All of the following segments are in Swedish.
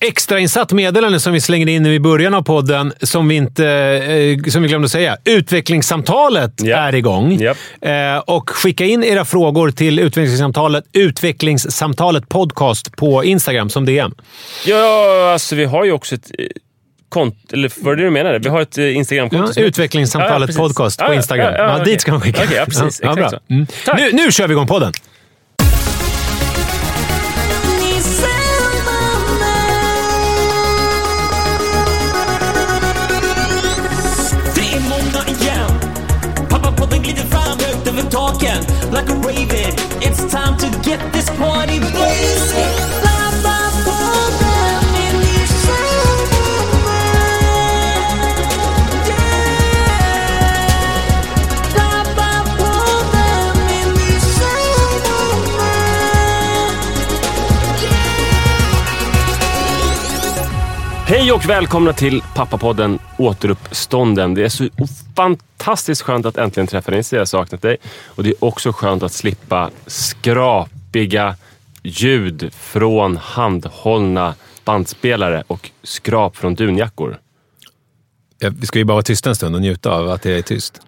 Extrainsatt meddelande som vi slänger in nu i början av podden, som vi, inte, eh, som vi glömde säga. Utvecklingssamtalet Ja. är igång. Japp. Eh, och skicka in era frågor till utvecklingssamtalet, utvecklingssamtalet podcast på Instagram som DM. Ja, alltså vi har ju också ett eh, konto, eller var det det du menade? Vi har ett Instagramkonto. Ja, utvecklingssamtalet Ja, podcast på Ja, ja, Instagram. ja, ja, Ja, okej. Dit ska man skicka. Okej, ja, precis. Ja, Exakt bra. Mm. Nu, nu kör vi igång podden! Like a raven. It's time to get this party blazing Hej och välkomna till Pappapodden Återuppstånden. Det är så fantastiskt skönt att äntligen träffa dig. Jag har saknat dig. Och det är också skönt att slippa skrapiga ljud från handhållna bandspelare och skrap från dunjackor. Ja, Vi ska ju bara vara tysta en stund och njuta av att det är tyst.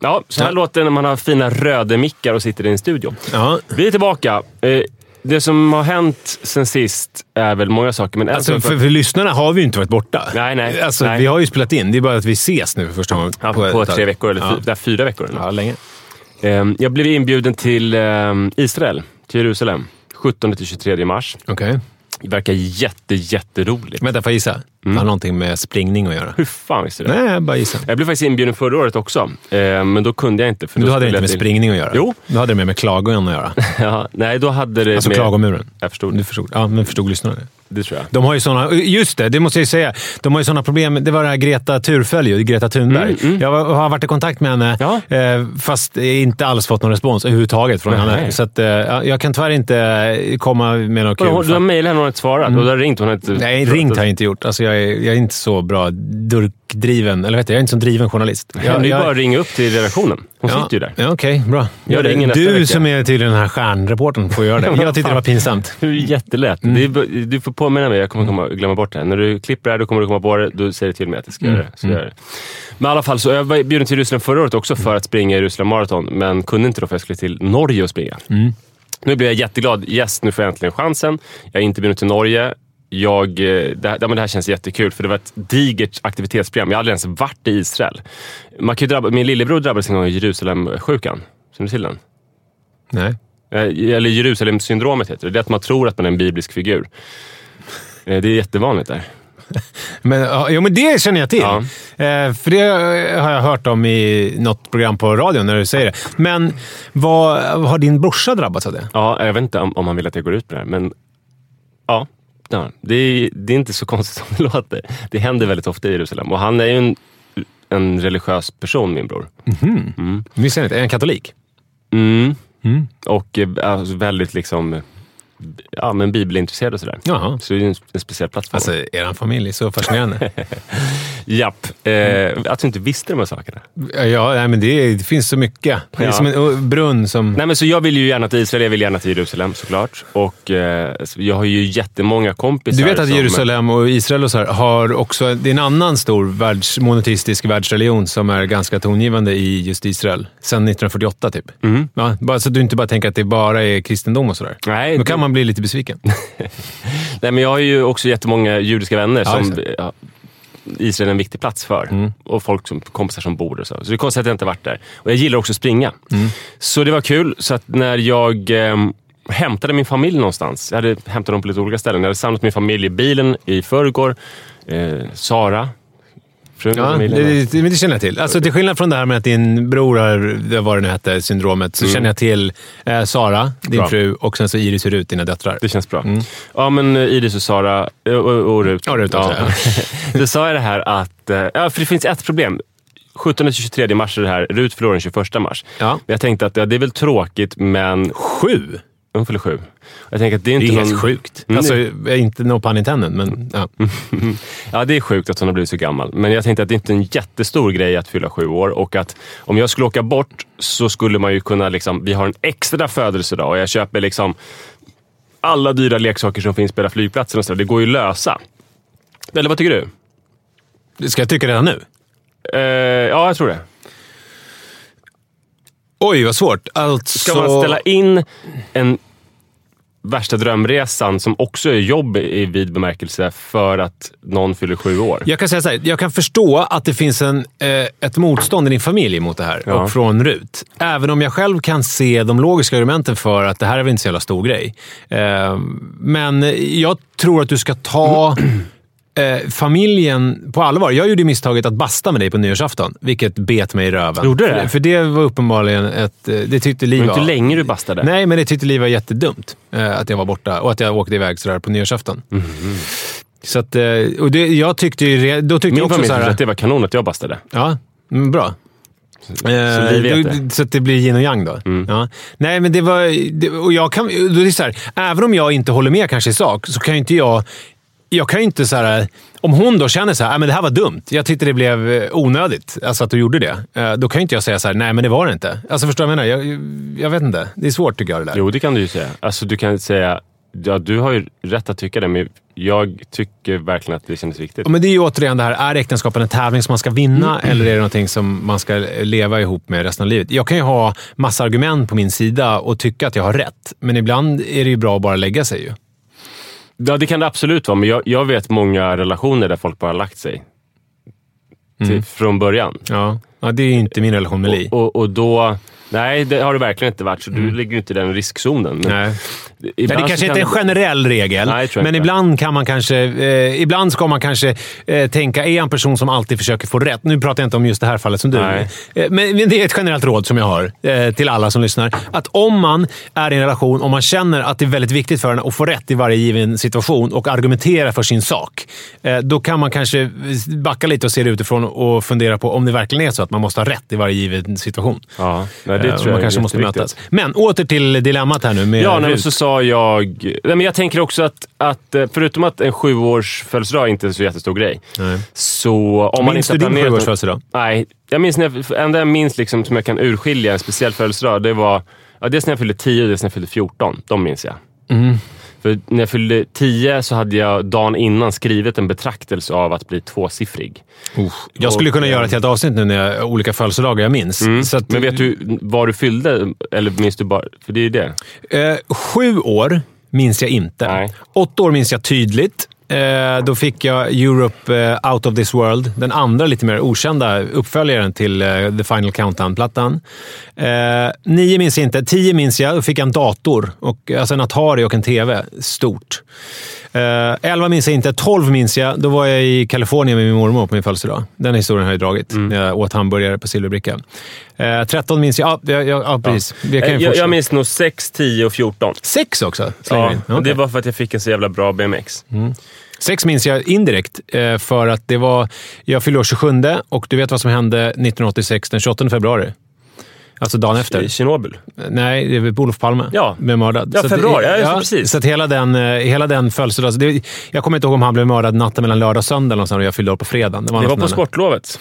Ja, så här Ja. låter det när man har fina rödemickar och sitter i en studio. Ja. Vi är tillbaka. Det som har hänt sen sist är väl många saker, men en Alltså, för, för lyssnarna har vi ju inte varit borta. Nej, nej. Alltså, Nej. Vi har ju spelat in. Det är bara att vi ses nu för första gången. Ja, på, tag. tre veckor, eller ja. fyra veckor. Eller? Ja, länge. Ehm, Jag blev inbjuden till ehm, Israel, till Jerusalem, 17-23 mars. Okej. Det verkar jätte, jätteroligt. Vänta, får jag gissa? Det har någonting med springning att göra. Hur fan visste du det? Nej, jag bara gissa. Jag blev faktiskt inbjuden förra året också, ehm, men då kunde jag inte. För då då hade det inte med jag till- springning att göra? Jo. Då hade det mer med klagon att göra. Ja, nej, då hade det Alltså med... klagomuren. Jag förstod. Du förstod? Ja, men förstod lyssnarna det? Det tror jag. De har ju såna, just det, det måste jag ju säga. De har ju såna problem. Det var det här Greta Thurfölj, Greta Thunberg. Jag var- har varit i kontakt med henne, Mm, Ja. eh, fast inte alls fått någon respons överhuvudtaget från Nej. henne. Så att, eh, ja, jag kan tyvärr inte komma med något kul. Du har mejlat henne och hon har inte svarat? Och du har ringt hon har inte... Nej, ringt har jag inte gjort. Alltså jag är, jag är inte så bra durkdriven, eller vet du, jag är inte så driven journalist. Jag, Jag, jag, bara ringa upp till redaktionen. Hon ja, sitter ju där. Ja, Okej, bra. Jag du vecka. som är tydligen den här stjärnreportern får göra det. Jag tyckte det var pinsamt. Det är jättelätt. Mm. Bara- du får påminna mig, jag kommer komma, glömma bort det. här. När du klipper det här, då kommer du komma på det. Då säger du till mig att jag ska Mm. göra det. Så gör jag det. Men i alla fall, så jag var bjuden till Ryssland förra året också för att springa i Ryssland Marathon, men kunde inte då för jag skulle till Norge och springa. Mm. Nu blir jag jätteglad. Yes, nu får jag äntligen chansen. Jag är inte bjuden till Norge. Jag, eh, det, här, ja, men det här känns jättekul, för det var ett digert aktivitetsprogram. Jag hade aldrig ens varit i Israel. Man kan drabba, min lillebror drabbades en gång av Jerusalem-sjukan. Känner du till den? Nej. Eh, Eller Jerusalem-syndromet heter det. Det är att man tror att man är en biblisk figur. Eh, Det är jättevanligt där. Men, jo, men det känner jag till. Ja. Eh, för det har jag hört om i något program på radion när du säger det. Men vad, har din brorsa drabbats av det? Ja, jag vet inte om, om han vill att jag går ut med det här, men ja det, är, det är inte så konstigt som det låter. Det händer väldigt ofta i Jerusalem. Och han är ju en, en religiös person, min bror. Visst är det? Är han katolik? Mm. Och eh, alltså, väldigt liksom, ja, men bibelintresserad och sådär. Jaha. Så det är en, en speciell plats för Alltså, er familj är så fascinerande. Japp. Eh, Att du inte visste de här sakerna. ja, nej, men det, det finns så mycket. Det är Ja. som en brunn som... Nej, men så jag vill ju gärna till Israel, jag vill gärna till Jerusalem såklart. Och eh, jag har ju jättemånga kompisar. Du vet att som- Jerusalem och Israel och så här har också... Det är en annan stor världs, monoteistisk världsreligion som är ganska tongivande i just Israel. Sedan 1948 typ. Mhm. Ja, bara, så du inte bara tänker att det bara är kristendom och sådär. Nej, Då det- kan man bli lite besviken. Nej, men jag har ju också jättemånga judiska vänner Ja, som ja, Israel är en viktig plats för. Mm. Och folk som, kompisar som bor där. Så. så det är konstigt att jag inte varit där. Och jag gillar också att springa. Mm. Så det var kul. Så att när jag eh, hämtade min familj någonstans. Jag hade hämtat dem på lite olika ställen. Jag hade samlat min familj i bilen i förrgår. Eh, Sara, Ja, det, det, det känner jag till. Alltså, till skillnad från det här med att din bror har, vad det nu hette, syndromet, så känner jag till eh, Sara, din Bra. fru, och sen så Iris och Rut, dina döttrar. Det känns bra. Ja, men eh, Iris och Sara eh, och, och Rut. Ja, Rut också, Då sa jag det här att... eh, Ja, för det finns ett problem. 17-23 mars är det här. Rut förlorar den 21 mars. Ja. Jag tänkte att ja, det är väl tråkigt, men Sju? Hon fyller sju. Jag tänker att det är Det inte är helt någon... sjukt. Mm, Alltså, inte no pun intended, men ja. Ja, det är sjukt att hon har blivit så gammal. Men jag tänkte att det inte är en jättestor grej att fylla sju år och att om jag skulle åka bort så skulle man ju kunna... Liksom, vi har en extra födelsedag och jag köper liksom alla dyra leksaker som finns på hela flygplatsen och så. Det går ju att lösa. Eller vad tycker du? Ska jag tycka redan nu? Eh, ja, jag tror det. Oj, vad svårt. Alltså... Ska man ställa in en värsta drömresan som också är jobb i vid bemärkelse för att någon fyller sju år? Jag kan säga så här, jag kan förstå att det finns en, eh, ett motstånd i din familj mot det här Ja. och från Rut. Även om jag själv kan se de logiska argumenten för att det här är väl inte så jävla stor grej. Eh, men jag tror att du ska ta eh, familjen på allvar. Jag gjorde misstaget att basta med dig på nyårsafton, vilket bet mig i röven. Gjorde det? För, för det var uppenbarligen ett... eh, Det tyckte Det Liv var inte var... länge du bastade. Nej, men det tyckte Liv var jättedumt. Eh, att jag var borta och att jag åkte iväg sådär på nyårsafton. Så att, eh, och det, jag tyckte ju... Då tyckte Min jag också familj så tyckte att det var kanon att jag bastade. Ja, mm, bra. Eh, Liv vet då- det. Mm. så att det blir yin och yang då? Ja. Nej, men det var... Det, och jag kan, då är det så här, även om jag inte håller med kanske i sak, så kan ju inte jag... Jag kan ju inte så här... Om hon då känner så här, "Ah, men det här var dumt. Jag tyckte det blev eh, onödigt, alltså att du gjorde det. Eh, Då kan ju inte jag säga så här, nej men det var det inte. Alltså förstår du vad jag menar? Jag, jag vet inte. Det är svårt tycker jag det där. Jo, det kan du ju säga. Alltså, du kan säga, ja, du har ju rätt att tycka det, men jag tycker verkligen att det kändes viktigt. Men det är ju återigen det här, är äktenskapet en tävling som man ska vinna eller är det någonting som man ska leva ihop med resten av livet? Jag kan ju ha massa argument på min sida och tycka att jag har rätt, men ibland är det ju bra att bara lägga sig. Ju. Ja, det kan det absolut vara, men jag, jag vet många relationer där folk bara har lagt sig. Till, från början. Ja. ja, det är inte min relation med Li. Och, och, och då... Nej, det har det verkligen inte varit, så du ligger ju inte i den riskzonen. Men Nej. Nej, det kanske så inte är en kan- generell regel, Nej, men inte. ibland kan man kanske... Eh, ibland ska man kanske eh, tänka, är jag en person som alltid försöker få rätt? Nu pratar jag inte om just det här fallet som du. Nej. Eh, men, men det är ett generellt råd som jag har eh, till alla som lyssnar. Att om man är i en relation och man känner att det är väldigt viktigt för en att få rätt i varje given situation och argumentera för sin sak, eh, då kan man kanske backa lite och se det utifrån och fundera på om det verkligen är så att man måste ha rätt i varje given situation. Ja, det Eh, tror man jag är kanske måste mötas. Men åter till dilemmat här nu med Ja, nej, men så sa jag... Nej, men jag tänker också att, att eh, förutom att en sjuårs födelsedag inte är så jättestor grej. Nej. Så om man Minns inte du din planerat- sjuårsfödelsedag? Nej, jag minns när jag, enda jag minns liksom, som jag kan urskilja en speciell födelsedag, det var ja, dels när jag fyllde 10 och dels när jag fyllde 14. De minns jag. Mm. För när jag fyllde 10 så hade jag dagen innan skrivit en betraktelse av att bli tvåsiffrig. Jag skulle Och, kunna eh, göra ett helt avsnitt nu när jag, olika födelsedagar jag minns. Så att, Men vet du vad du fyllde? Eller minns du bara... För det är ju det. Eh, sju år minns jag inte. Nej. Åtta år minns jag tydligt. Eh, då fick jag Europe eh, Out of this World, den andra lite mer okända uppföljaren till eh, The Final Countdown-plattan. Eh, nio minns jag inte. Tio minns jag. Då fick jag en dator, och, alltså en Atari och en TV. Stort. Eh, elva minns jag inte. Tolv minns jag. Då var jag i Kalifornien med min mormor på min födelsedag. Den historien har jag dragit. Mm. Jag åt hamburgare på Silverbricka. Eh, 13 minns jag. Ja, ja, ja, ja precis. Vi kan Eh, Jag, jag minns nog 6, 10 och 14. Sex också? slänger Ja, Okej. Det var för att jag fick en så jävla bra BMX. Sex minns jag indirekt, eh, för att det var... Jag fyllde år 27 och du vet vad som hände 1986 den 28 februari? Alltså dagen efter. I Tjernobyl. Nej, det var Olof Palme. Ja. Blev mördad. Ja, Så att- februari. Ja, precis. Så att hela den, eh, hela den födelsedags... det- Jag kommer inte ihåg om han blev mördad natten mellan lördag och söndag eller och jag fyllde år på fredagen. Det var, Det var på där. sportlovet.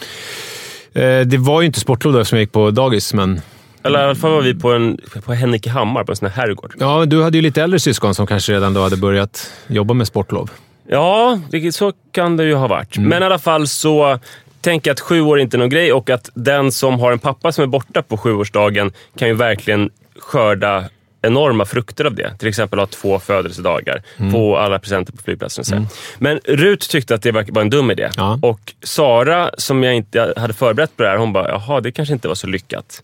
Eh, Det var ju inte sportlov då eftersom jag gick på dagis, men... Eller i alla fall var vi på, en, på Hennike Hammar, på en sån här herrgård. Ja, du hade ju lite äldre syskon som kanske redan då hade börjat jobba med sportlov. Ja, det, så kan det ju ha varit. Men i alla fall så tänker att sju år är inte någon grej och att den som har en pappa som är borta på sjuårsdagen kan ju verkligen skörda enorma frukter av det. Till exempel ha två födelsedagar, få alla presenter på flygplatsen. Och så. här. Men Rut tyckte att det var en dum idé. Ja. Och Sara, som jag inte hade förberett på det här, hon bara, jaha, det kanske inte var så lyckat.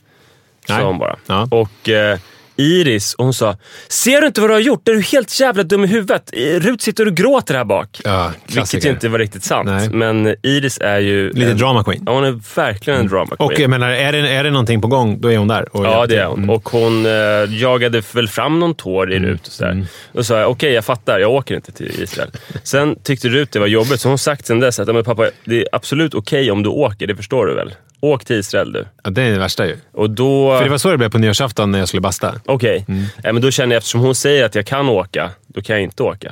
Nej. Sa hon bara. Ja. Och eh, Iris, hon sa, ser du inte vad du har gjort? Är du helt jävla dum i huvudet? Eh, Rut sitter och gråter här bak. Ja, Vilket ju inte var riktigt sant. Nej. Men Iris är ju... Lite en, drama queen. Ja, hon är verkligen en drama queen. Och jag menar, är det, är det någonting på gång, då är hon där. och Ja, det är hon. Mm. Och hon eh, jagade väl fram någon tår i Rut. Och sådär. Och sa jag, okej jag fattar, jag åker inte till Israel. Sen tyckte Rut det var jobbigt, så hon sagt sen dess att "Ja, men pappa, det är absolut okej om du åker, det förstår du väl? Åk till Israel du. Ja, det är det värsta ju. Och då... För det var så det blev på nyårsafton när jag skulle basta. Okej, ja, men då känner jag eftersom hon säger att jag kan åka, då kan jag inte åka.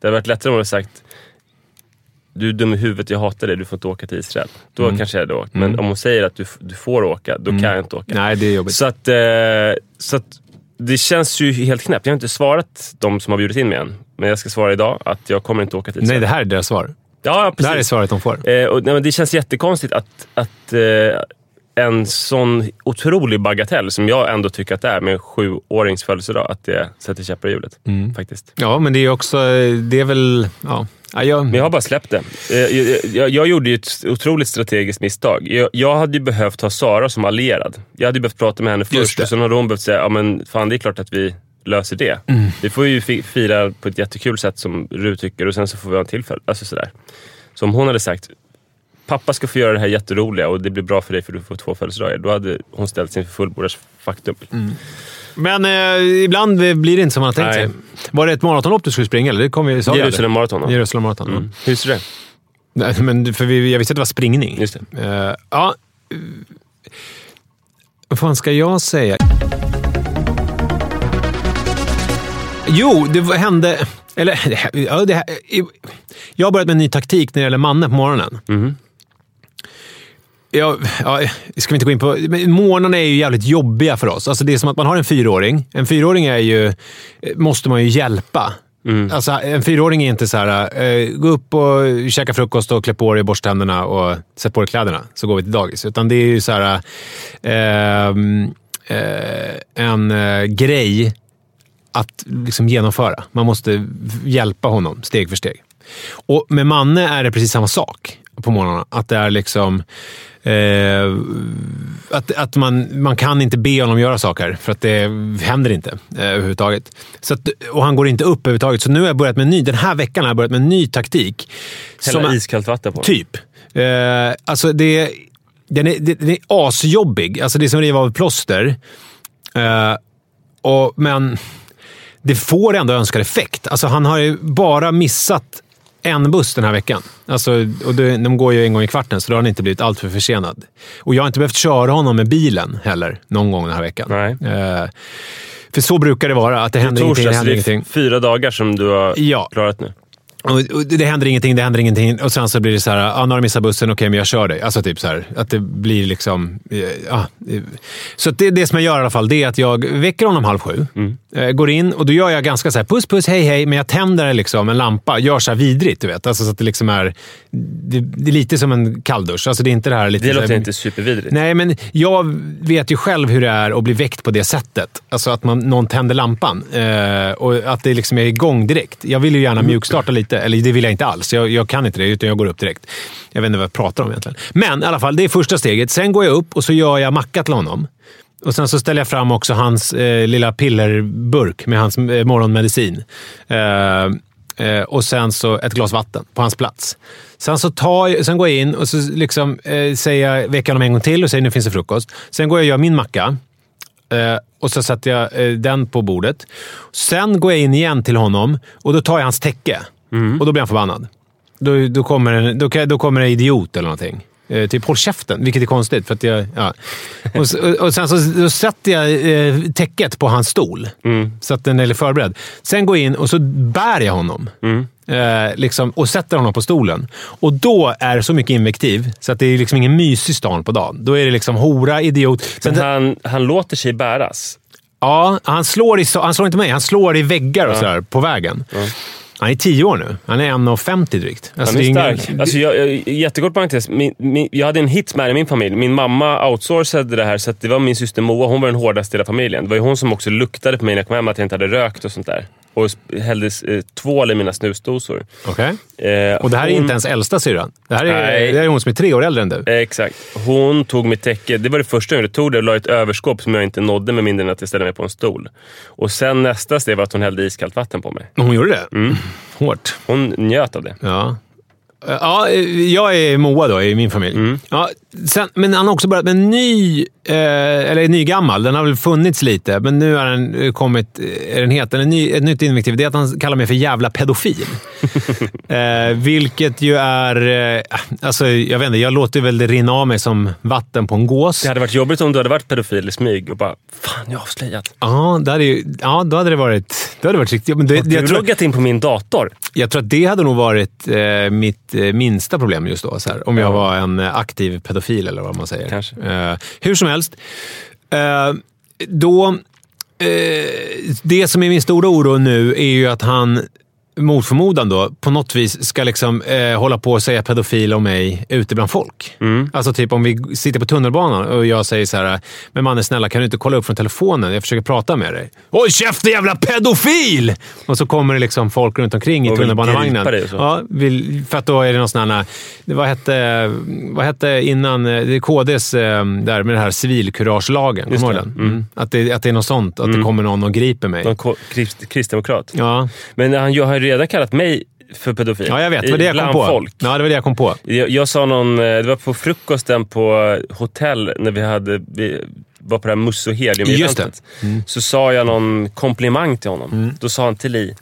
Det hade varit lättare om hon hade sagt du är dum i huvudet, jag hatar dig, du får inte åka till Israel. Då kanske jag hade åkt. Men om hon säger att du, du får åka, då kan jag inte åka. Nej, det är jobbigt. Så att, eh, så att det känns ju helt knäppt. Jag har inte svarat de som har bjudit in mig än. Men jag ska svara idag att jag kommer inte åka till Nej, Israel. det här är deras svar. Ja, ja, Det här är precis. svaret de får. Eh, och, nej, det känns jättekonstigt att, att eh, en sån otrolig bagatell, som jag ändå tycker att det är, med en sjuårings födelsedag, att det sätter käppar i hjulet. Faktiskt. Ja, men det är också... Det är väl... Ja. Ja, jag, Men jag har bara släppt det. Eh, Jag, jag, jag gjorde ju ett otroligt strategiskt misstag. Jag, jag hade ju behövt ha Sara som allierad. Jag hade ju behövt prata med henne först och sen hade hon behövt säga, ja men fan det är klart att vi löser det. Mm. Vi får ju fi- fira på ett jättekul sätt som Rut tycker och sen så får vi ha en tillfälle. Alltså sådär. Så om hon hade sagt, pappa ska få göra det här jätteroliga och det blir bra för dig för du får två födelsedagar. Då hade hon ställts inför fullbordat faktum. Mm. Men eh, ibland blir det inte som man har tänkt Nej. sig. Var det ett maratonlopp du skulle springa? Eller? Det kom vi, sa Jerusalem aldrig. då. Jerusalem Marathon. Mm. Hur ser det? Nej, men för vi, jag visste att det var springning. Just det. Eh, ja. Vad fan ska jag säga? Jo, det hände... Eller, det här- ja, det jag har börjat med en ny taktik när det gäller Manne på morgonen. Mhm. Ja, ja, ska vi inte gå in på... Morgnarna är ju jävligt jobbiga för oss. Alltså det är som att man har en fyraåring. En fyraåring är ju, måste man ju hjälpa. Alltså, en fyraåring är inte så här, eh, gå upp och käka frukost och klä på dig, borsta tänderna och sätt på dig kläderna, så går vi till dagis. Utan det är ju så här, ehm, eh, en eh, grej att liksom genomföra. Man måste hjälpa honom steg för steg. Och med Manne är det precis samma sak på morgnarna. Att det är liksom... Eh, att att man, man kan inte be honom göra saker, för att det händer inte eh, överhuvudtaget. Så att, och han går inte upp överhuvudtaget. Så nu har jag börjat med en ny... Den här veckan har jag börjat med en ny taktik. Hälla iskallt vatten på Typ. Eh, alltså det, den, är, den är asjobbig. Alltså det är som att riva av ett plåster. Eh, och, men det får ändå önskad effekt. Alltså han har ju bara missat en buss den här veckan. Alltså, och de går ju en gång i kvarten, så då har han inte blivit alltför försenad. Och jag har inte behövt köra honom med bilen heller någon gång den här veckan. Nej. Eh, För så brukar det vara, att det händer ingenting. torsdag, Det händer det är ingenting. fyra dagar som du har Ja. klarat nu. Och, det händer ingenting, det händer ingenting. Och sen så blir det så här, ah, nu har du missat bussen, okej men jag kör dig. Alltså typ så här, att det blir liksom... eh, Ja. eh. så det, det som jag gör i alla fall, det är att jag väcker honom halv sju. Eh, går in och då gör jag ganska så här, puss puss, hej hej, men jag tänder liksom en lampa. Gör så här vidrigt, du vet. Alltså så att det liksom är... Det, det är lite som en kalldusch. Alltså det är inte det här lite... Det så här- låter inte supervidrigt. Nej, men jag vet ju själv hur det är att bli väckt på det sättet. Alltså att man, någon tänder lampan eh, och att det liksom är igång direkt. Jag vill ju gärna mjukstarta lite, eller det vill jag inte alls. Jag, jag kan inte det, utan jag går upp direkt. Jag vet inte vad jag pratar om egentligen. Men i alla fall, det är första steget. Sen går jag upp och så gör jag macka till honom. Och sen så ställer jag fram också hans eh, lilla pillerburk med hans eh, morgonmedicin. Eh, Eh, och sen så ett glas vatten på hans plats. Sen, så tar jag, sen går jag in och så liksom, eh, säger jag, väcker honom en gång till och säger nu finns det frukost. Sen går jag och gör min macka. Eh, och så sätter jag eh, den på bordet. Sen går jag in igen till honom och då tar jag hans täcke. Och då blir han förbannad. Då, då, kommer en, då, då kommer en idiot eller någonting. Eh, typ håll käften, vilket är konstigt. För att jag, ja. och, och, och sen så då sätter jag eh, täcket på hans stol, så att den är förberedd. Sen går jag in och så bär jag honom. Eh, liksom, och sätter honom på stolen. Och då är det så mycket invektiv, så att det är liksom ingen mysig stan på dagen. Då är det liksom hora, idiot. Sen, Men han, han låter sig bäras. Ja, han slår, i, han slår inte mig. Han slår i väggar och sådär på vägen. Han är tio år nu. Han är 1,50 drygt. Alltså, Han är det ingen- stark. Alltså jag, jag, jättekort parentes. Min, min, jag hade en hits med i min familj. Min mamma outsourcade det här, så att det var min syster Moa. Hon var den hårdaste i hela familjen. Det var ju hon som också luktade på mig när jag kom hem att jag inte hade rökt och sånt där. Och hällde eh, tvål i mina snusdosor. Okej. Eh, Och det här är hon- inte ens äldsta syrran. Det här är, Nej. det här är hon som är tre år äldre än du. Eh, Exakt. Hon tog mitt täcke. Det var det första jag gjorde. Jag tog det och la ett överskåp som jag inte nådde med mindre än att jag ställde mig på en stol. Och sen nästa steg var att hon hällde iskallt vatten på mig. Hon gjorde det? Hårt. Hon njöt av det. Ja. Eh, Ja, eh, jag är Moa då i min familj. Ja, sen, men han har också börjat med en ny, eh, eller ny gammal. Den har väl funnits lite, men nu har den eh, kommit, är den het. Ny, ett nytt invektiv. Det är att han kallar mig för jävla pedofil. eh, vilket ju är... Eh, alltså, jag vet inte, jag låter väl det rinna av mig som vatten på en gås. Det hade varit jobbigt om du hade varit pedofil i smyg och bara “Fan, jag har avslöjat”. Ja, det hade ju, ja, då hade det varit, då hade det varit riktigt... Men det, Du har jag, tror, loggat in på min dator. jag tror att det hade nog varit eh, mitt minsta problem just då. Så här, om jag var en eh, aktiv pedofil eller vad man säger. Kanske. Eh, hur som helst. Eh, då, eh, det som är min stora oro nu är ju att han mot förmodan då, på något vis ska liksom, eh, hålla på och säga pedofil om mig ute bland folk. Alltså typ om vi sitter på tunnelbanan och jag säger så här, men mannen snälla kan du inte kolla upp från telefonen? Jag försöker prata med dig. Håll käften jävla pedofil! Och så kommer det liksom folk runt omkring i vill tunnelbanevagnen. så. Ja, vill, för att då är det någon sån här, det- vad hette, vad hette innan, eh, det är KDs, eh, där med den här civilkuragelagen. Kommer du ihåg den? Mm. Att, det, att det är något sånt, att det kommer någon och griper mig. Någon kristdemokrat. Ja. Men han ju redan kallat mig för pedofil. ja, jag vet. Det var det jag kom på. folk. Ja, det var det jag kom på. Jag, jag sa någon, eh, det var på frukosten på hotell när vi hade vi var på det här Musse och Just Helium-eventet. det. Så sa jag någon komplimang till honom. Då sa han till Li,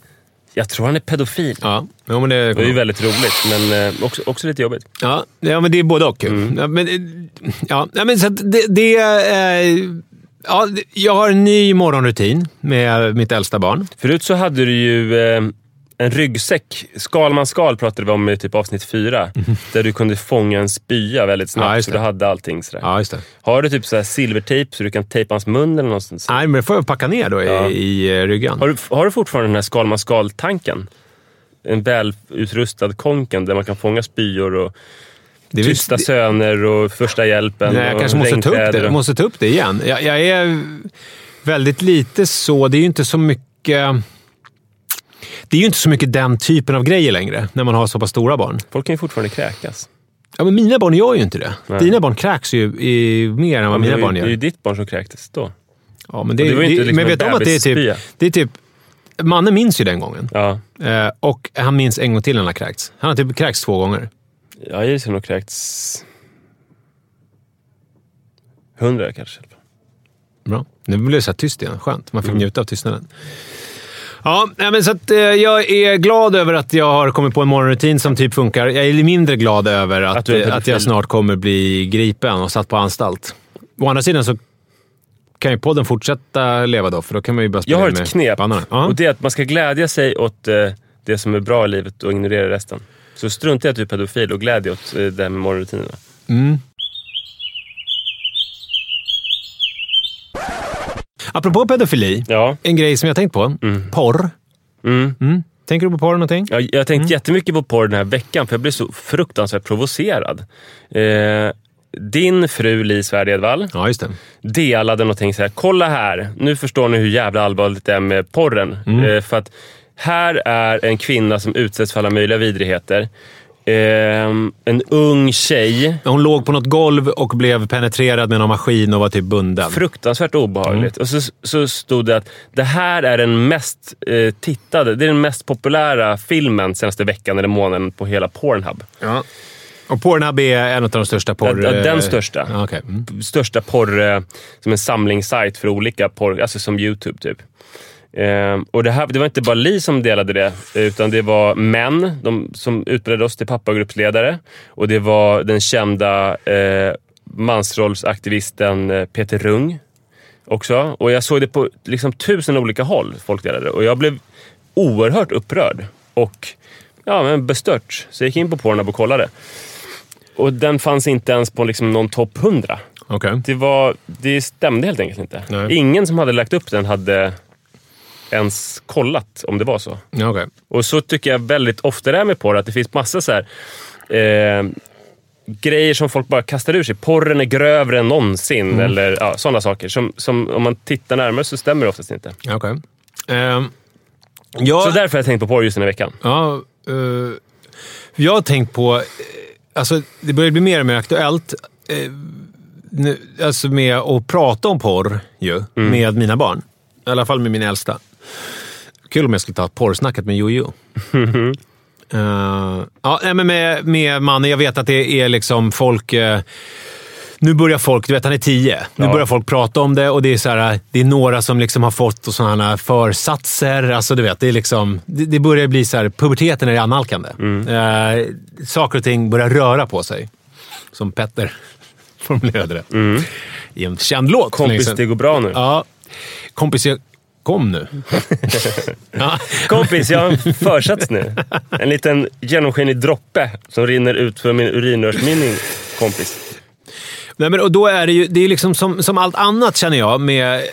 jag tror han är pedofil. Ja, ja men det, Det var ju väldigt roligt, men eh, också, också lite jobbigt. Ja, ja, men det är både och. Mm. Ja, men, eh, ja, men så det... det eh, ja, jag har en ny morgonrutin med mitt äldsta barn. Förut så hade du ju eh, en ryggsäck. Skalman skal pratade vi om i typ avsnitt fyra. Där du kunde fånga en spya väldigt snabbt. Ja, så du hade allting. Sådär. Ja, just det. Har du typ så silvertejp så du kan tejpa hans mun eller någonstans? Nej, men det får jag packa ner då i, Ja. i eh, ryggan. Har du, har du fortfarande den här Skalman skal-tanken? En välutrustad konken där man kan fånga spyor och Det tysta söner och första hjälpen. Nej, jag kanske måste ta, upp det. Jag måste ta upp det igen. Jag, jag är väldigt lite så. Det är ju inte så mycket... Det är ju inte så mycket den typen av grejer längre, när man har så pass stora barn. Folk kan ju fortfarande kräkas. Ja, men mina barn gör ju inte det. Nej. Dina barn kräks ju i, mer än vad mina barn ju- det är ju gör. ditt barn som kräktes då. Ja, men det, det det, liksom men en vet om att det är typ... Det är typ Mannen minns ju den gången. Ja, Eh, och han minns en gång till när han har kräkts. Han har typ kräkts två gånger. jag gissar nog kräkts... Hundra kanske. Bra. Nu blev det så tyst igen. Skönt. Man fick Mm. njuta av tystnaden. Ja, men så att, eh, jag är glad över att jag har kommit på en morgonrutin som typ funkar. Jag är mindre glad över att, Att eh, att jag snart kommer bli gripen och satt på anstalt. Å andra sidan så kan ju podden fortsätta leva då, för då kan man ju börja spela Jag har ett knep. Ja. och det är att man ska glädja sig åt eh, det som är bra i livet och ignorera resten. Så strunta i att du är pedofil och glädj åt eh, det här med morgonrutinerna. Apropå pedofili, Ja. en grej som jag tänkt på. Porr. Mm. Tänker du på porr någonting? Jag, jag har tänkt jättemycket på porr den här veckan, för jag blev så fruktansvärt provocerad. Eh, din fru Li Svärd Edvall Ja, just det. delade någonting så här. Kolla här, nu förstår ni hur jävla allvarligt det är med porren. Eh, för att här är en kvinna som utsätts för alla möjliga vidrigheter. Eh, en ung tjej. Hon låg på något golv och blev penetrerad med någon maskin och var typ bunden. Fruktansvärt obehagligt. Och så, så stod det att det här är den mest eh, tittade, det är den mest populära filmen senaste veckan eller månaden på hela Pornhub. Ja. Och Pornhub är en av de största porr... Ja, den största. Ja, okej. Mm. Största porr... Eh, som en samlingssajt för olika porr, alltså som YouTube typ. Eh, och det, här, det var inte bara Li som delade det, utan det var män de, som utbildade oss till pappagruppsledare. Och det var den kända eh, mansrollsaktivisten eh, Peter Rung också. Och jag såg det på liksom, tusen olika håll, folk delade det. Och jag blev oerhört upprörd och ja, men bestört. Så jag gick in på Pornhub och kollade. Och den fanns inte ens på liksom, någon topp 100. Okej. Det, var, det stämde helt enkelt inte. Nej. Ingen som hade lagt upp den hade ens kollat om det var så. Okej. Och så tycker jag väldigt ofta det är med porr, att det finns massa så här, eh, grejer som folk bara kastar ur sig. Porren är grövre än någonsin, Mm. eller ja, sådana saker. Som, som om man tittar närmare så stämmer det oftast inte. Ja, okej. Ehm, ja, Så därför har jag tänkt på porr just den här veckan. Ja, eh, jag har tänkt på... eh, Alltså, det börjar bli mer och mer aktuellt nu, alltså med att prata om porr ju, med mina barn. I alla fall med min äldsta. Kul om jag skulle ta porrsnacket med Jojo. Uh, ja, nej, men med, med mannen, jag vet att det är liksom folk... eh, nu börjar folk, du vet han är tio, nu Ja. börjar folk prata om det och det är, så här, det är några som liksom har fått sådana försatser. Alltså du vet, det, är liksom, det, det börjar bli så här, puberteten är annalkande. Eh, saker och ting börjar röra på sig. Som Petter formulerade det i en känd låt. Kompis, det går bra nu. Ja, kompis, kom nu. Kompis, jag har en försats nu. En liten genomskinlig droppe som rinner ut för min urinrörsmynning. Kompis. Nej, men, och då är det ju det är liksom som, som allt annat känner jag med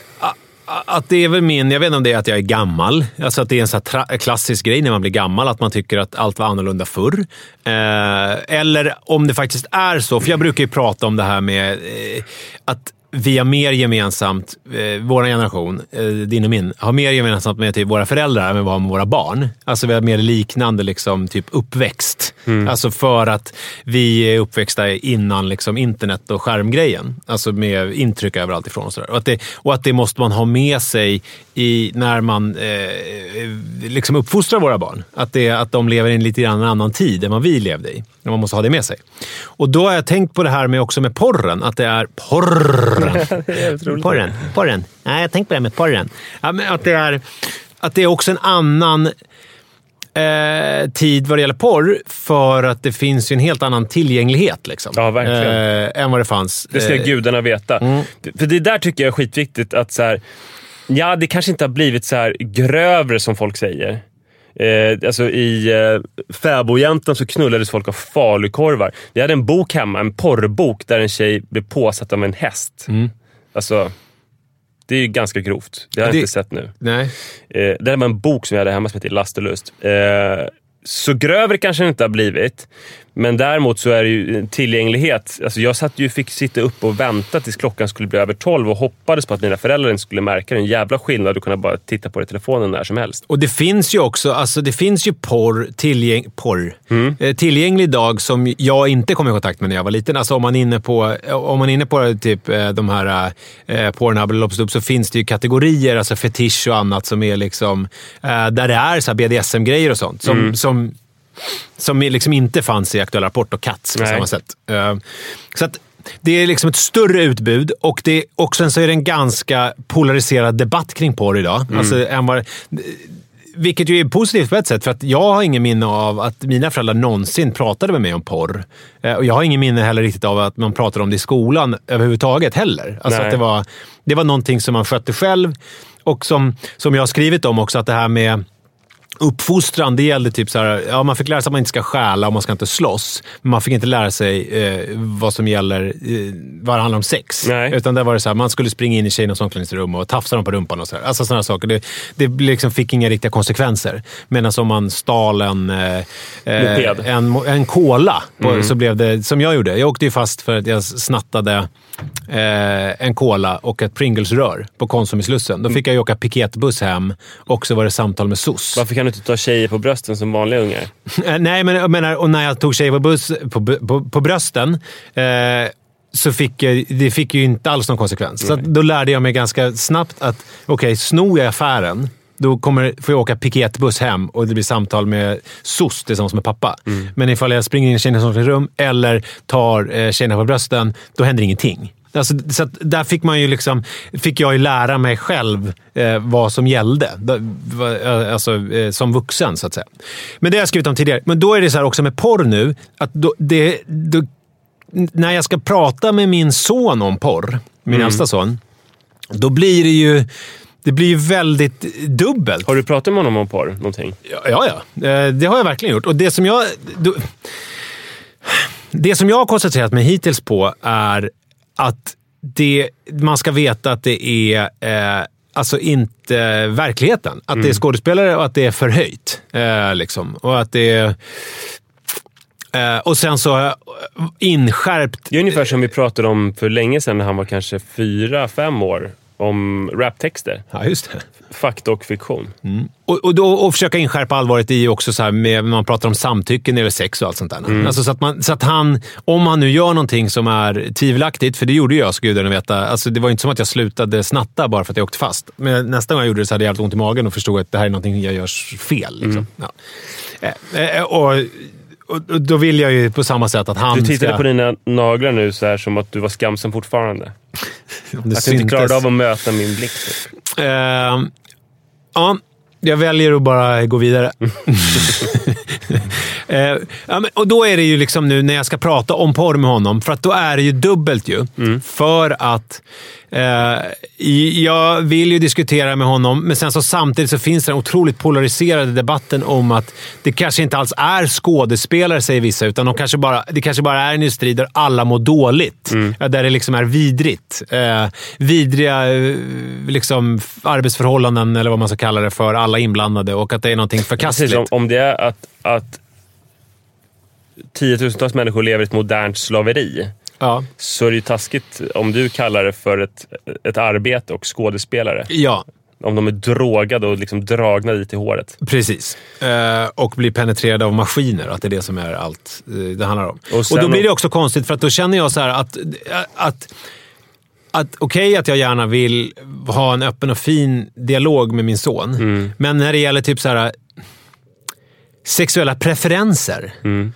att det är väl min, jag vet inte om det är att jag är gammal, alltså att det är en tra- klassisk grej när man blir gammal, att man tycker att allt var annorlunda förr. Eh, eller om det faktiskt är så, för jag brukar ju prata om det här med eh, att vi har mer gemensamt, eh, vår generation, eh, din och min, har mer gemensamt med typ våra föräldrar än vad med våra barn. Alltså vi har mer liknande liksom, typ uppväxt. Alltså för att vi är uppväxta innan liksom, internet och skärmgrejen. Alltså med intryck överallt ifrån och sådär. Och, att det- och att det måste man ha med sig i, när man eh, liksom uppfostrar våra barn. Att, det, att de lever i en lite grann annan tid än vad vi levde i. Man måste ha det med sig. Och då har jag tänkt på det här med också med porren. Att det är porren. porren. Porren. Nej, jag har tänkt på det här med porren. Men att, det är, att det är också en annan eh, tid vad det gäller porr. För att det finns ju en helt annan tillgänglighet. Liksom, Ja, verkligen. Eh, än vad det fanns. Det ska eh, gudarna veta. För det där tycker jag är skitviktigt. att så här, Ja, det kanske inte har blivit så här grövre som folk säger. Eh, alltså I eh, Fäbodjäntan så knullades folk av falukorvar. Vi hade en bok hemma, en porrbok, där en tjej blev påsatt av en häst. Alltså, det är ju ganska grovt. Det har jag Det- inte sett nu. Nej. Eh, det var en bok som jag hade hemma som heter Last och lust. Eh, så grövre kanske det inte har blivit. Men däremot så är det ju tillgänglighet. Alltså jag satt ju, fick sitta upp och vänta tills klockan skulle bli över 12 och hoppades på att mina föräldrar inte skulle märka det. En jävla skillnad att kunna bara titta på det i telefonen när som helst. Och det finns ju också alltså det finns ju porr, tillgäng, porr eh, tillgänglig idag som jag inte kom i kontakt med när jag var liten. Alltså om man är inne på, om man inne på typ, eh, de här eh, Pornhub eller så finns det ju kategorier, alltså fetisch och annat, som är liksom, eh, där det är så BDSM-grejer och sånt. Som, som, som liksom inte fanns i Aktuell Rapport och Cats på Nej. samma sätt. Eh, så att det är liksom ett större utbud och, det, och sen så är det en ganska polariserad debatt kring porr idag. Alltså, än vad, vilket ju är positivt på ett sätt, för att jag har ingen minne av att mina föräldrar någonsin pratade med mig om porr. Eh, och jag har ingen minne heller riktigt av att man pratade om det i skolan överhuvudtaget heller. Alltså Nej. att det var, det var någonting som man skötte själv. Och som, som jag har skrivit om också, att det här med uppfostran, det gällde typ så här, ja, man fick lära sig att man inte ska stjäla och man ska inte slåss. Men man fick inte lära sig eh, vad som gäller, eh, vad det handlar om sex. Nej. Utan där var det så här, man skulle springa in i tjejernas omklädningsrum och tafsa dem på rumpan och så där. Alltså sådana saker. Det, det liksom fick inga riktiga konsekvenser. Medan om man stal en, eh, eh, en, en cola, på, Mm. så blev det som jag gjorde. Jag åkte ju fast för att jag snattade eh, en cola och ett Pringles-rör på Konsum i Slussen. Då fick jag ju åka piketbuss hem och så var det samtal med SOS. Varför kan du inte ta tjejer på brösten som vanliga ungar? Eh, Nej, men jag menar, och när jag tog tjejer på, buss, på, på, på brösten eh, så fick jag, det fick ju inte alls någon konsekvens. Så att då lärde jag mig ganska snabbt att okej, snor jag affären då kommer, får jag åka piketbuss hem och det blir samtal med SOS tillsammans med pappa. Men ifall jag springer in i tjejernas omklädningsrum eller tar eh, tjejerna på brösten, då händer ingenting. Alltså, så där fick, man ju liksom, fick jag ju lära mig själv eh, vad som gällde. Eh, Alltså, eh, som vuxen, så att säga. Men det har jag skrivit om tidigare. Men då är det så här också med porr nu, att då, det, då, när jag ska prata med min son om porr, min äldsta son, då blir det ju det blir ju väldigt dubbelt. Har du pratat med honom om porr? Någonting? Ja, ja. ja. Eh, Det har jag verkligen gjort. Och det som jag... då- Det som jag har koncentrerat mig hittills på är att det, man ska veta att det är eh, alltså inte verkligheten. Att det är skådespelare och att det är förhöjt. Eh, liksom. Och att det är... Eh, och sen så inskärpt... Det är ungefär som vi pratade om för länge sedan när han var kanske fyra, fem år. Om raptexter. Ja, just det. Fakta och fiktion. Och, och, då, och försöka inskärpa allvaret i också så här med, man pratar om samtycke när det sex och allt sånt där. Alltså så, att man, så att han, om han nu gör någonting som är tvivelaktigt, för det gjorde jag, ska gudarna veta. Alltså det var inte som att jag slutade snatta bara för att jag åkte fast. Men nästa gång jag gjorde det så hade jag jävligt ont i magen och förstod att det här är någonting jag gör fel. Liksom. Ja. Eh, eh, och, och, då vill jag ju på samma sätt att han Du tittade ska... på dina naglar nu så här som att du var skamsen fortfarande. det Att du inte klarade av att möta min blick. Eh, ja, jag väljer att bara gå vidare. eh, och då är det ju liksom nu när jag ska prata om porr med honom, för att då är det ju dubbelt ju. För att eh, jag vill ju diskutera med honom, men sen så samtidigt så finns den otroligt polariserade debatten om att det kanske inte alls är skådespelare, säger vissa, utan de kanske bara, det kanske bara är en industri där alla mår dåligt. Ja, där det liksom är vidrigt. Eh, vidriga eh, liksom, arbetsförhållanden, eller vad man ska kalla det, för alla inblandade och att det är någonting Precis, förkastligt. om, om det är att, att tiotusentals människor lever i ett modernt slaveri Ja. så är det ju taskigt om du kallar det för ett, ett arbete och skådespelare. ja, Om de är drogade och liksom dragna dit i håret. precis. Eh, och blir penetrerade av maskiner. Att det är det som är allt eh, det handlar om. Och Och, då blir det också konstigt, för att då känner jag så att... att att Okej att jag gärna vill ha en öppen och fin dialog med min son, Mm. men när det gäller typ så här sexuella preferenser Mm.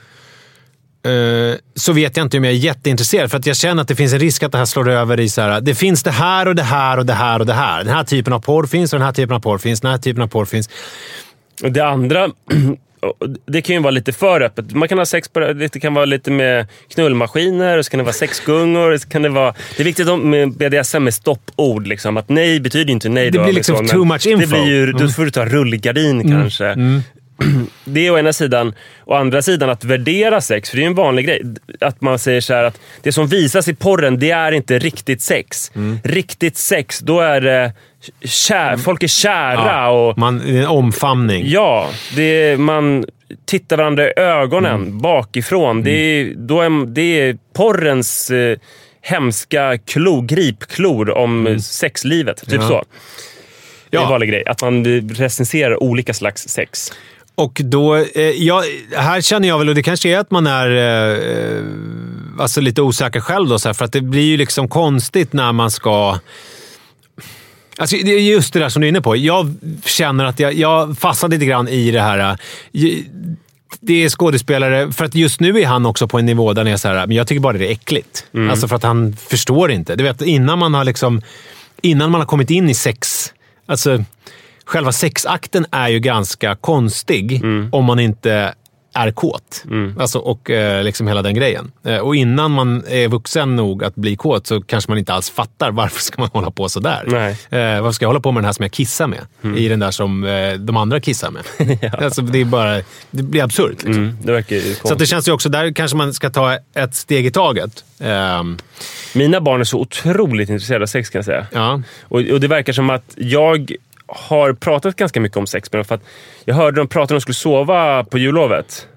Eh, så vet jag inte om jag är jätteintresserad. För att jag känner att det finns en risk att det här slår över i så här. Det finns det här och det här och det här och det här. Den här typen av porr finns och den här typen av porr finns. Den här typen av porr finns. Det andra, det kan ju vara lite för öppet. Man kan ha sex på det det kan vara lite med knullmaskiner, och så kan det vara sexgungor. Så kan det, vara, det är viktigt med BDSM med stoppord. Liksom, att nej betyder inte nej. Det då, blir liksom så, men too much Det info. blir ju, Då Mm. får du ta rullgardin kanske. Det är å ena sidan. Å andra sidan att värdera sex, för det är en vanlig grej. Att man säger så här att det som visas i porren, det är inte riktigt sex. Mm. Riktigt sex, då är det kär, folk är kära och Man, det är en omfamning. Ja, det är, man tittar varandra i ögonen bakifrån. Det, är, då är, det är porrens eh, hemska klo, gripklor om sexlivet. Typ Ja. så. Det är en Ja. vanlig grej. Att man recenserar olika slags sex. Och då, eh, ja, här känner jag väl, och det kanske är att man är eh, alltså lite osäker själv då, så här, för att det blir ju liksom konstigt när man ska... Alltså, det är just det där som du är inne på. Jag känner att jag, jag fastnar lite grann i det här. eh, Det är skådespelare, för att just nu är han också på en nivå där han är så här, men jag tycker bara det är äckligt. Alltså för att han förstår inte. Du vet, innan man har liksom... Innan man har kommit in i sex... Alltså, själva sexakten är ju ganska konstig om man inte är kåt. Alltså, och eh, liksom hela den grejen. Eh, och innan man är vuxen nog att bli kåt så kanske man inte alls fattar varför ska man hålla på sådär. Nej. Eh, varför ska jag hålla på med den här som jag kissar med? I den där som eh, de andra kissar med. alltså, det, är bara, det blir absurt. Liksom. Mm, det verkar Så det känns ju också, där kanske man ska ta ett steg i taget. Ehm, Mina barn är så otroligt intresserade av sex kan jag säga. ja. Och, och det verkar som att jag har pratat ganska mycket om sex med dem. För att jag hörde dem prata när de skulle sova på jullovet.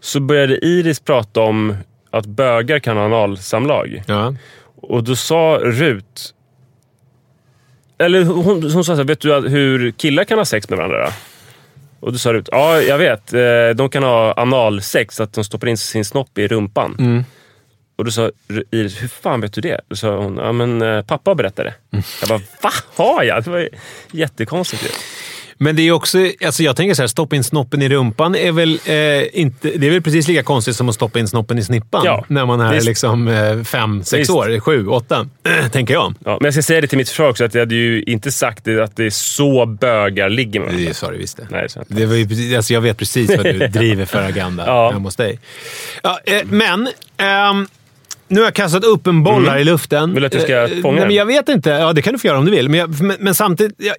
Så började Iris prata om att bögar kan ha analsamlag. Ja. Och då sa Rut... Eller hon, hon sa så här, vet du hur killar kan ha sex med varandra? Och då sa Rut, ja jag vet. Eh, De kan ha analsex, att de stoppar in sin snopp i rumpan. Och då sa Iris, hur fan vet du det? Då sa hon, ja men eh, pappa berättade. Jag bara, va? Har jag? Det var jättekonstigt ju. Men det är också, alltså jag tänker så här, stoppa in snoppen i rumpan är väl, eh, inte, det är väl precis lika konstigt som att stoppa in snoppen i snippan Ja, när man är visst. liksom eh, fem, sex Visst. år, sju, åtta, tänker jag. Ja, men jag ska säga det till mitt försvar också, att jag hade ju inte sagt det, att det är så bögar ligger med varandra. Det sa du visst det. Nej, att- det var ju, alltså jag vet precis vad du driver för agenda Ja. hemma hos dig. Ja, eh, men... ehm, nu har jag kastat upp en boll här i luften. Mm. Vill du att jag ska Eh, fånga den? men Jag vet inte. Ja, det kan du få göra om du vill. Men, jag, men, men samtidigt... Jag,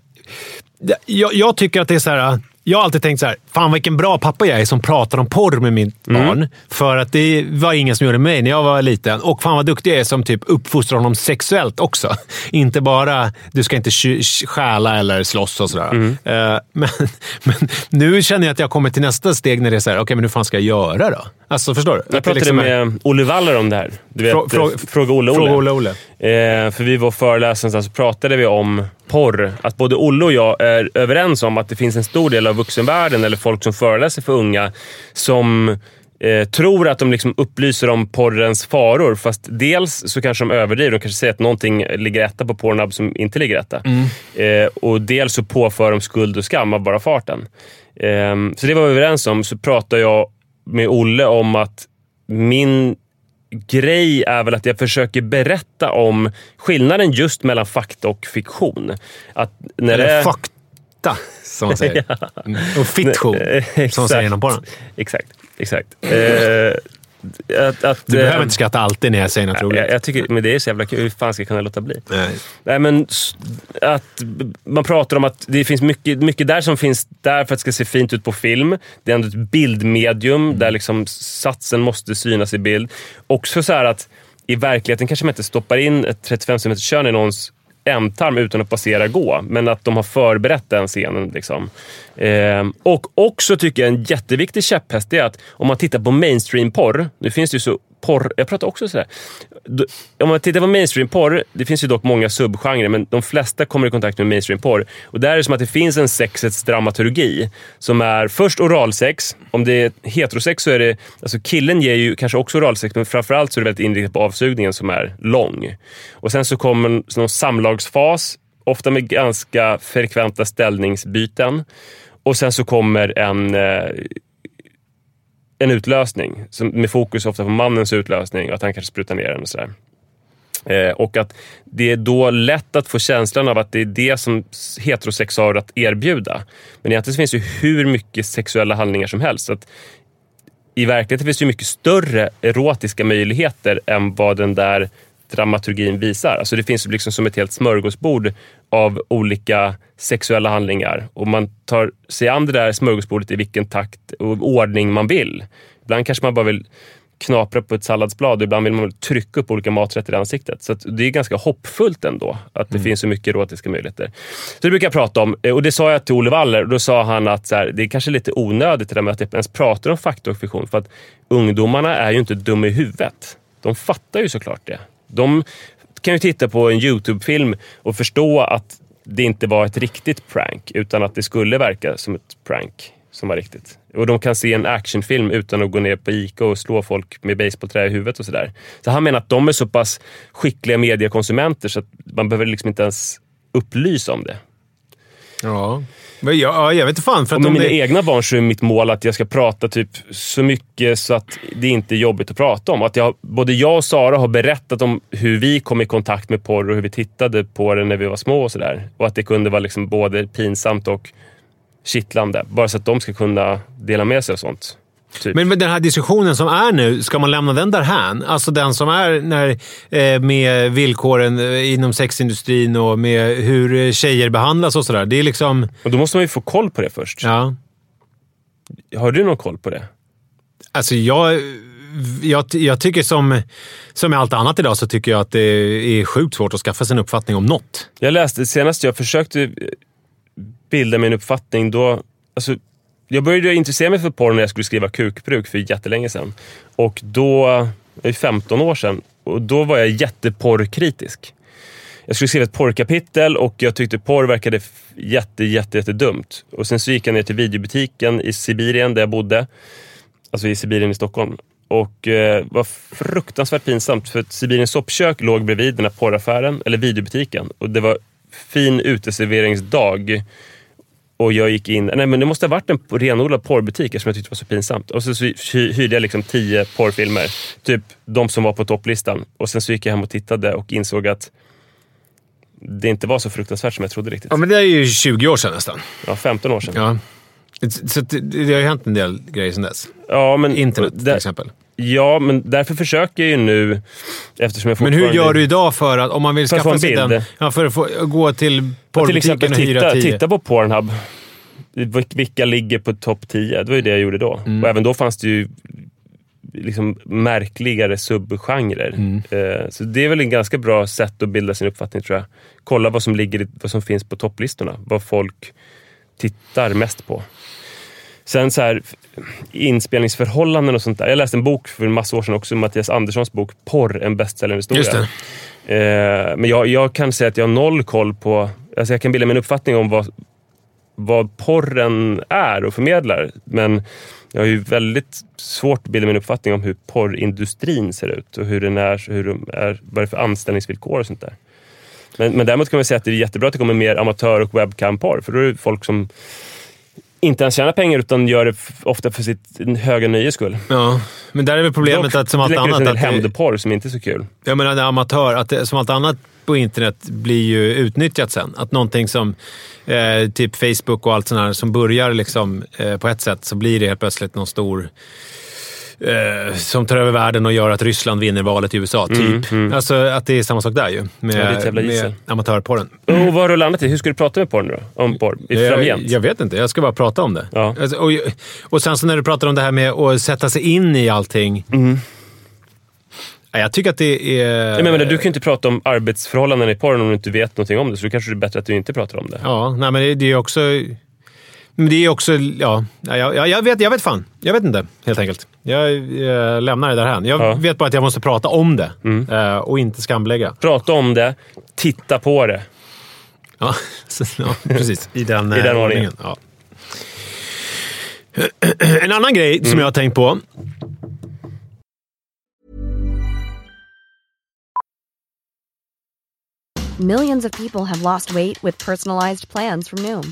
jag, jag tycker att det är så här... Jag har alltid tänkt så här, fan vilken bra pappa jag är som pratar om porr med mitt Mm. barn. För att det var ingen som gjorde mig när jag var liten. Och fan vad duktig jag är som typ uppfostrar honom sexuellt också. Inte bara, du ska inte stjäla eller slåss och sådär. Mm. Eh, men, men nu känner jag att jag kommer till nästa steg när det är så här, okej men hur fan ska jag göra då? Alltså förstår du? Jag pratade liksom med Olle Waller om det här. Du vet, Frå- frå- eh, Fråga Olle Olle. Fråga Olle Olle. Eh, för vi var föreläsaren så pratade vi om porr. Att både Olle och jag är överens om att det finns en stor del av vuxenvärlden, eller folk som föreläser för unga, som eh, tror att de liksom upplyser om porrens faror. Fast dels så kanske de överdriver. De kanske säger att någonting ligger etta på Pornhub som inte ligger etta. Eh, och dels så påför de skuld och skam av bara farten. Eh, så det var vi överens om. Så pratade jag med Olle om att min grej är väl att jag försöker berätta om skillnaden just mellan fakta och fiktion. Att när det Eller är- fakta, som man säger. Mm. Och Eh, som man säger inom porren. Exakt, exakt. Eh, att, att, Du eh, behöver inte skratta alltid när jag säger något roligt. jag, jag tycker, men det är så jävla kul. Hur fan ska jag kunna låta bli? Nej. Nej, men att man pratar om att det finns mycket, mycket där som finns där för att det ska se fint ut på film. Det är ändå ett bildmedium där liksom satsen måste synas i bild. Också så här att i verkligheten kanske man inte stoppar in ett 35 cm kön i någons ändtarm utan att passera gå, men att de har förberett den scenen. Liksom. Ehm, och också tycker jag en jätteviktig käpphäst är att om man tittar på mainstream-porr, nu finns det ju så porr, jag pratar också sådär. Om man tittar på mainstream-porr, det finns ju dock många subgenrer, men de flesta kommer i kontakt med mainstream-porr. Och där är det som att det finns en sexets dramaturgi som är först oralsex. Om det är heterosex så är det, alltså killen ger ju kanske också oralsex, men framförallt så är det väldigt inriktat på avsugningen som är lång. Och sen så kommer en någon samlagsfas, ofta med ganska frekventa ställningsbyten. Och sen så kommer en eh, en utlösning som, med fokus ofta på mannens utlösning och att han kanske sprutar ner den. Och, sådär. Eh, och att det är då lätt att få känslan av att det är det som heterosex har att erbjuda. Men egentligen finns det ju hur mycket sexuella handlingar som helst. Så att I verkligheten finns det ju mycket större erotiska möjligheter än vad den där dramaturgin visar. Alltså det finns liksom som ett helt smörgåsbord av olika sexuella handlingar och man tar sig an det där smörgåsbordet i vilken takt och ordning man vill. Ibland kanske man bara vill knapra på ett salladsblad och ibland vill man trycka upp olika maträtter i ansiktet. Så det är ganska hoppfullt ändå att det finns så mycket erotiska möjligheter. Så det brukar jag prata om och det sa jag till Olle Waller och då sa han att här, det är kanske lite onödigt det där med att jag ens pratar om fakta och fiktion för att ungdomarna är ju inte dumma i huvudet. De fattar ju såklart det. De kan ju titta på en YouTube-film och förstå att det inte var ett riktigt prank utan att det skulle verka som ett prank som var riktigt. Och de kan se en actionfilm utan att gå ner på Ica och slå folk med basebollträ i huvudet och sådär. Så han menar att de är så pass skickliga mediekonsumenter så att man behöver liksom inte ens upplysa om det. Ja. Men jag, ja, jag vet inte fan. För Och att med mina det, egna barn så är mitt mål att jag ska prata typ så mycket så att det inte är jobbigt att prata om. Att jag, både jag och Sara har berättat om hur vi kom i kontakt med porr och hur vi tittade på det när vi var små och sådär. Och att det kunde vara liksom både pinsamt och kittlande. Bara så att de ska kunna dela med sig av sånt. Typ. men med den här diskussionen som är nu, ska man lämna den därhän? Alltså den som är när, eh, med villkoren eh, inom sexindustrin och med hur tjejer behandlas och sådär. Det är liksom... och då måste man ju få koll på det först. Ja. Har du någon koll på det? Alltså jag, jag, jag tycker som, som med allt annat idag så tycker jag att det är sjukt svårt att skaffa sig en uppfattning om något. Jag läste senast jag försökte bilda mig en uppfattning då... Alltså, jag började intressera mig för porr när jag skulle skriva kukbruk för jättelänge sedan. Och då, det är 15 år sedan, och då var jag jätteporrkritisk. Jag skulle skriva ett porrkapitel och jag tyckte porr verkade jätte, jätte, jätte dumt. Och sen så gick jag ner till videobutiken i Sibirien där jag bodde. Alltså i Sibirien i Stockholm. Och eh, var fruktansvärt pinsamt för att Sibiriens soppkök låg bredvid den här porraffären, eller videobutiken. Och det var fin uteserveringsdag. Och jag gick in, nej men det måste ha varit en renodlad porrbutik eftersom jag tyckte var så pinsamt. Och så, så hy- hyrde jag liksom tio porrfilmer. Typ de som var på topplistan. Och sen så gick jag hem och tittade och insåg att det inte var så fruktansvärt som jag trodde riktigt. Ja, men det är ju 20 år sedan nästan. Ja, 15 år sedan. Ja. Så det, det har ju hänt en del grejer sedan dess. Ja, men, Internet till där, exempel. Ja, men därför försöker jag ju nu, eftersom jag Men hur gör du idag för att, om man vill För skaffa sig den... Ja, för att få, gå till Ja, till porrbutiken exempel och hyra titta, 10. titta på Pornhub. Vil- Vilka ligger på topp 10? Det var ju det jag gjorde då. Mm. Och även då fanns det ju liksom märkligare subgenrer. Mm. Eh, Så det är väl en ganska bra sätt att bilda sin uppfattning tror jag. Kolla vad som, ligger, vad som finns på topplistorna. Vad folk tittar mest på. Sen så här, inspelningsförhållanden och sånt där. Jag läste en bok för en massa år sedan också, Mattias Anderssons bok Porr, en bestsäljande historia. Eh, men jag, jag kan säga att jag har noll koll på... Alltså jag kan bilda mig en uppfattning om vad, vad porren är och förmedlar. Men jag har ju väldigt svårt att bilda mig en uppfattning om hur porrindustrin ser ut och hur den är, hur de är vad det är för anställningsvillkor och sånt där. Men, men däremot kan man säga att det är jättebra att det kommer mer amatör och webcam-porr. För då är det folk som inte ens tjänar pengar utan gör det ofta för sitt höga nöjes skull. Ja, men där är väl problemet Dock att som allt läcker annat... det, hämndporr som inte är så kul. jag menar, det är amatör. Att det, som allt annat på internet blir ju utnyttjat sen. Att någonting som eh, typ Facebook och allt sånt här som börjar liksom, eh, på ett sätt så blir det helt plötsligt någon stor eh, som tar över världen och gör att Ryssland vinner valet i USA. Typ. Alltså att det är samma sak där ju. Med, Ja, med amatörporren. Och vad har du landat i? Hur ska du prata med porr nu då? Om porr? Jag, jag vet inte, jag ska bara prata om det. Ja. Alltså, och, och sen så när du pratar om det här med att sätta sig in i allting. Ja, Jag tycker att det är... Jag menar, du kan ju inte prata om arbetsförhållanden i porren om du inte vet någonting om det. Så då kanske det är bättre att du inte pratar om det. Ja, nej, men det, det är också... Men det är också... Ja, ja, jag, jag, vet, jag vet fan. Jag vet inte, helt enkelt. Jag eh, lämnar det därhän. Jag Ja. Mm. vet bara att jag måste prata om det eh, och inte skamlägga. Prata om det, titta på det. Ja, ja precis. I den, I eh, den ordningen. ordningen. Ja. En annan grej Mm. som jag har tänkt på. Millions of people have lost weight with personalized plans from Noom,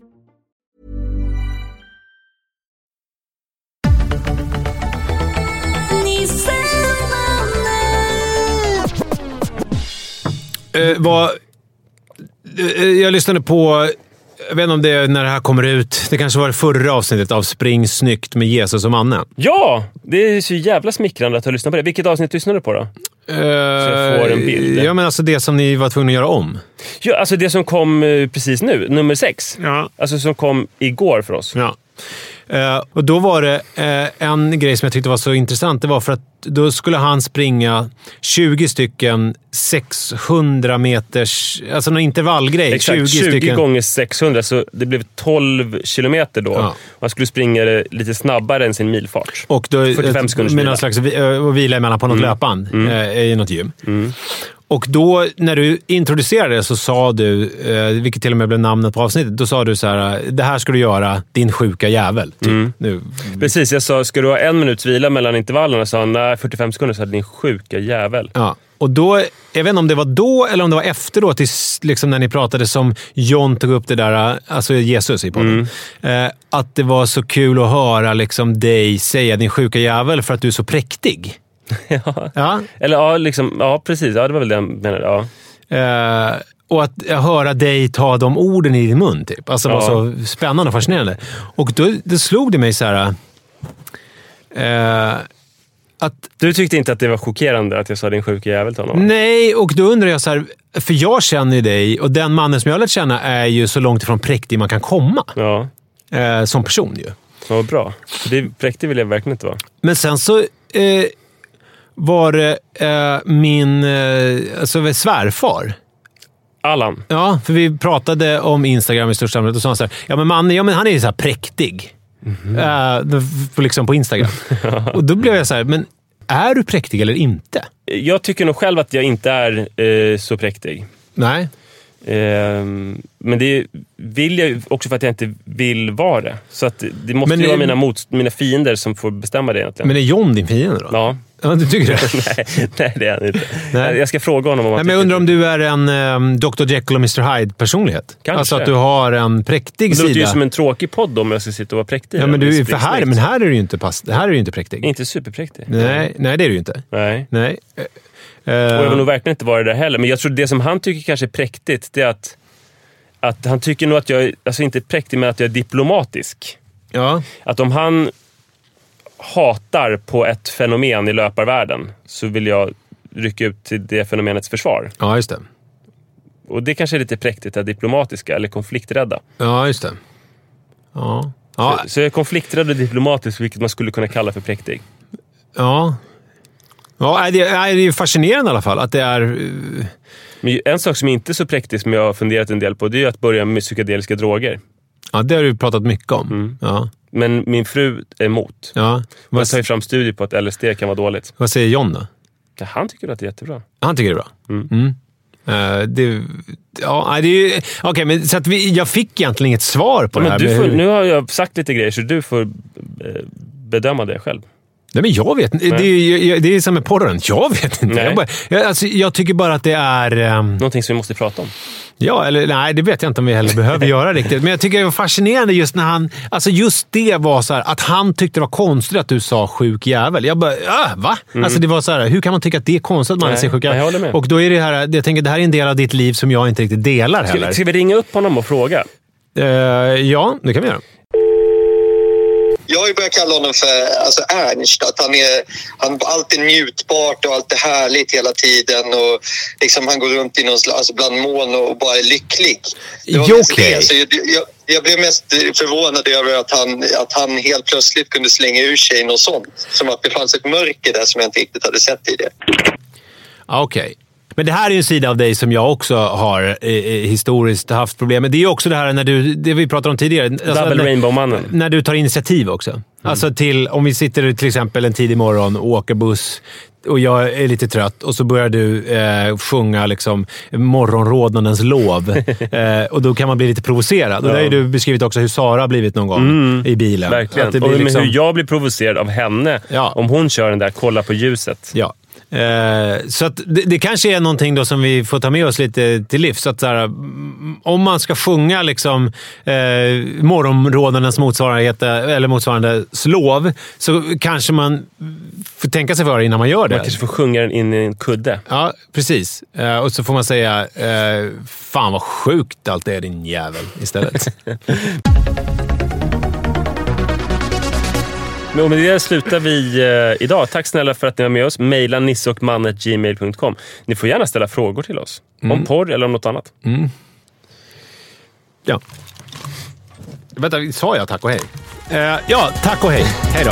Eh, var, eh, jag lyssnade på Jag vet inte om det är när det här kommer ut. Det kanske var det förra avsnittet av Spring snyggt med Jesus och Manne. Ja! Det är så jävla smickrande att ha lyssnat på det. Vilket avsnitt lyssnade du på då? jag får en bild. Ja, men alltså det som ni var tvungna att göra om. Ja, alltså det som kom eh, precis nu, nummer sex. Ja. Alltså som kom igår för oss. Ja. Eh, och då var det eh, en grej som jag tyckte var så intressant. Det var för att då skulle han springa 20 stycken 600 meters... Alltså någon intervallgrej. Exakt, 20, 20 stycken. gånger 600, så det blev 12 kilometer då. Ja. Han skulle springa lite snabbare än sin milfart. Och då, 45 sekunders med vila. någon slags eh, och vila emellan på något löpband eh, i något gym. Och då, när du introducerade det så sa du, eh, vilket till och med blev namnet på avsnittet, då sa du så här: det här ska du göra, din sjuka jävel. Typ. Nu. Precis, jag sa ska du ha en minuts vila mellan intervallerna? sa han nej, 45 sekunder. Så hade din sjuka jävel. Ja. Och då, jag vet inte om det var då eller om det var efteråt, tills, liksom när ni pratade som John tog upp det där, alltså Jesus i podden. Eh, att det var så kul att höra liksom dig säga din sjuka jävel för att du är så präktig. ja. Ja. Eller ja, liksom, ja, precis. Ja, det var väl det jag menade. Ja. Eh, och att höra dig ta de orden i din mun. Typ. Alltså det var Ja. så spännande och fascinerande. Och då, då slog det mig så här... Eh, att Du tyckte inte att det var chockerande att jag sa din sjuka jävel till honom? Nej, och då undrar jag så här, för jag känner ju dig och den mannen som jag har lärt känna är ju så långt ifrån präktig man kan komma. Ja, Eh, som person ju. vad bra. Det präktig vill jag verkligen inte vara. Men sen så eh, var det eh, min eh, alltså svärfar. Allan. Ja, för vi pratade om Instagram i största allmänhet och sa han så här, ja men mannen, ja, men han är ju så här präktig. Eh, på- liksom på Instagram. och då blev jag så här, men är du präktig eller inte? Jag tycker nog själv att jag inte är eh, så präktig. Nej. Ehm, men det vill jag ju också för att jag inte vill vara det. Så att det måste Men ju det- vara mina, mot, mina fiender som får bestämma det egentligen. Men är John din fiende då? Ja. Ja, du tycker det? nej, nej, det är han inte. Nej. Jag ska fråga honom om Nej, han men jag undrar om du är en um, Dr Jekyll och Mr Hyde-personlighet? Kanske. Alltså att du har en präktig Det låter ju sida. som en tråkig podd om jag ska sitta och vara präktig. Ja, men, du, för här, men här är du ju inte, pass, här är du inte präktig. Inte superpräktig. Nej, nej, det är du ju inte. Nej. Nej. Eh, Och jag vill eh, nog verkligen inte vara det där heller. Men jag tror det som han tycker kanske är präktigt, det är att, att han tycker nog att jag, alltså inte präktig, men att jag är diplomatisk. ja. Att om han hatar på ett fenomen i löparvärlden så vill jag rycka ut till det fenomenets försvar. ja, just det. Och det kanske är lite präktigt, det diplomatiska eller konflikträdda. Ja, just det. Ja. Ja, Så, så jag är konflikträdd och diplomatisk, vilket man skulle kunna kalla för präktig. ja. Ja, det är ju fascinerande i alla fall att det är... eh, Men en sak som inte är så präktig, som jag har funderat en del på, det är att börja med psykedeliska droger. Ja, det har du pratat mycket om. Mm. Ja. Men min fru är emot. Ja. Vad, tar ju fram studier på att LSD kan vara dåligt. vad säger John då? Ja, Han tycker att det är jättebra. Han tycker det är bra? Mm. Eh, det, ja, det. Okej, men så att vi, jag fick egentligen inget svar på Ja, det här. får, hur- nu har jag sagt lite grejer, så du får eh, bedöma det själv. Nej, men jag vet inte. Det, är det är som med porren. Jag vet inte. Jag, bara, jag, alltså, jag tycker bara att det är... ehm, Någonting som vi måste prata om. ja, eller nej, det vet jag inte om vi heller behöver göra riktigt. Men jag tycker det var fascinerande just när han... Alltså just det var så här, att han tyckte det var konstigt att du sa sjuk jävel. Jag bara, äh, va? Alltså det var så här, hur kan man tycka att det är konstigt att man Nej, säger sjuk jävel? Och då är det här, jag tänker det här är en del av ditt liv som jag inte riktigt delar Ska heller. ska vi ringa upp honom och fråga? Eh, ja, det kan vi göra. Jag har ju börjat kalla honom för alltså Ernst. Att han är han är alltid njutbart och allt är härligt hela tiden. Och liksom han går runt i någon, alltså bland moln och bara är lycklig. Okej. Så jag, blev mest förvånad över att han, att han helt plötsligt kunde slänga ur sig något sånt. Som att det fanns ett mörker där som jag inte riktigt hade sett tidigare. Okej. Men det här är ju en sida av dig som jag också har eh, eh, historiskt haft problem med. Det är ju också det här när du, det vi pratade om tidigare. Alltså, Double när, Rainbow-mannen. När du tar initiativ också. Alltså till, om vi sitter till exempel en tidig morgon och åker buss och jag är lite trött och så börjar du eh, sjunga liksom, morgonrodnadens lov. eh, och då kan man bli lite provocerad. Och det har du beskrivit också hur Sara har blivit någon gång i bilen. Verkligen. Och liksom, hur jag blir provocerad av henne Ja. om hon kör den där “kolla på ljuset”. Ja. Eh, så det, det kanske är någonting då som vi får ta med oss lite till livs. Så att så här, mm, om man ska sjunga liksom, eh, morgonrådarnas motsvarighet, eller motsvarande slov, så kanske man får tänka sig för innan man gör det. Man kanske får sjunga den in i en kudde. Ja, precis. Eh, och så får man säga eh, “Fan vad sjukt allt är din jävel” istället. Men med det slutar vi eh, idag. Tack snälla för att ni var med oss. Maila nisseochman.gmail.com. Ni får gärna ställa frågor till oss. Om porr eller om något annat. ja. Vänta, sa jag tack och hej? Eh, ja, tack och hej. Hej då.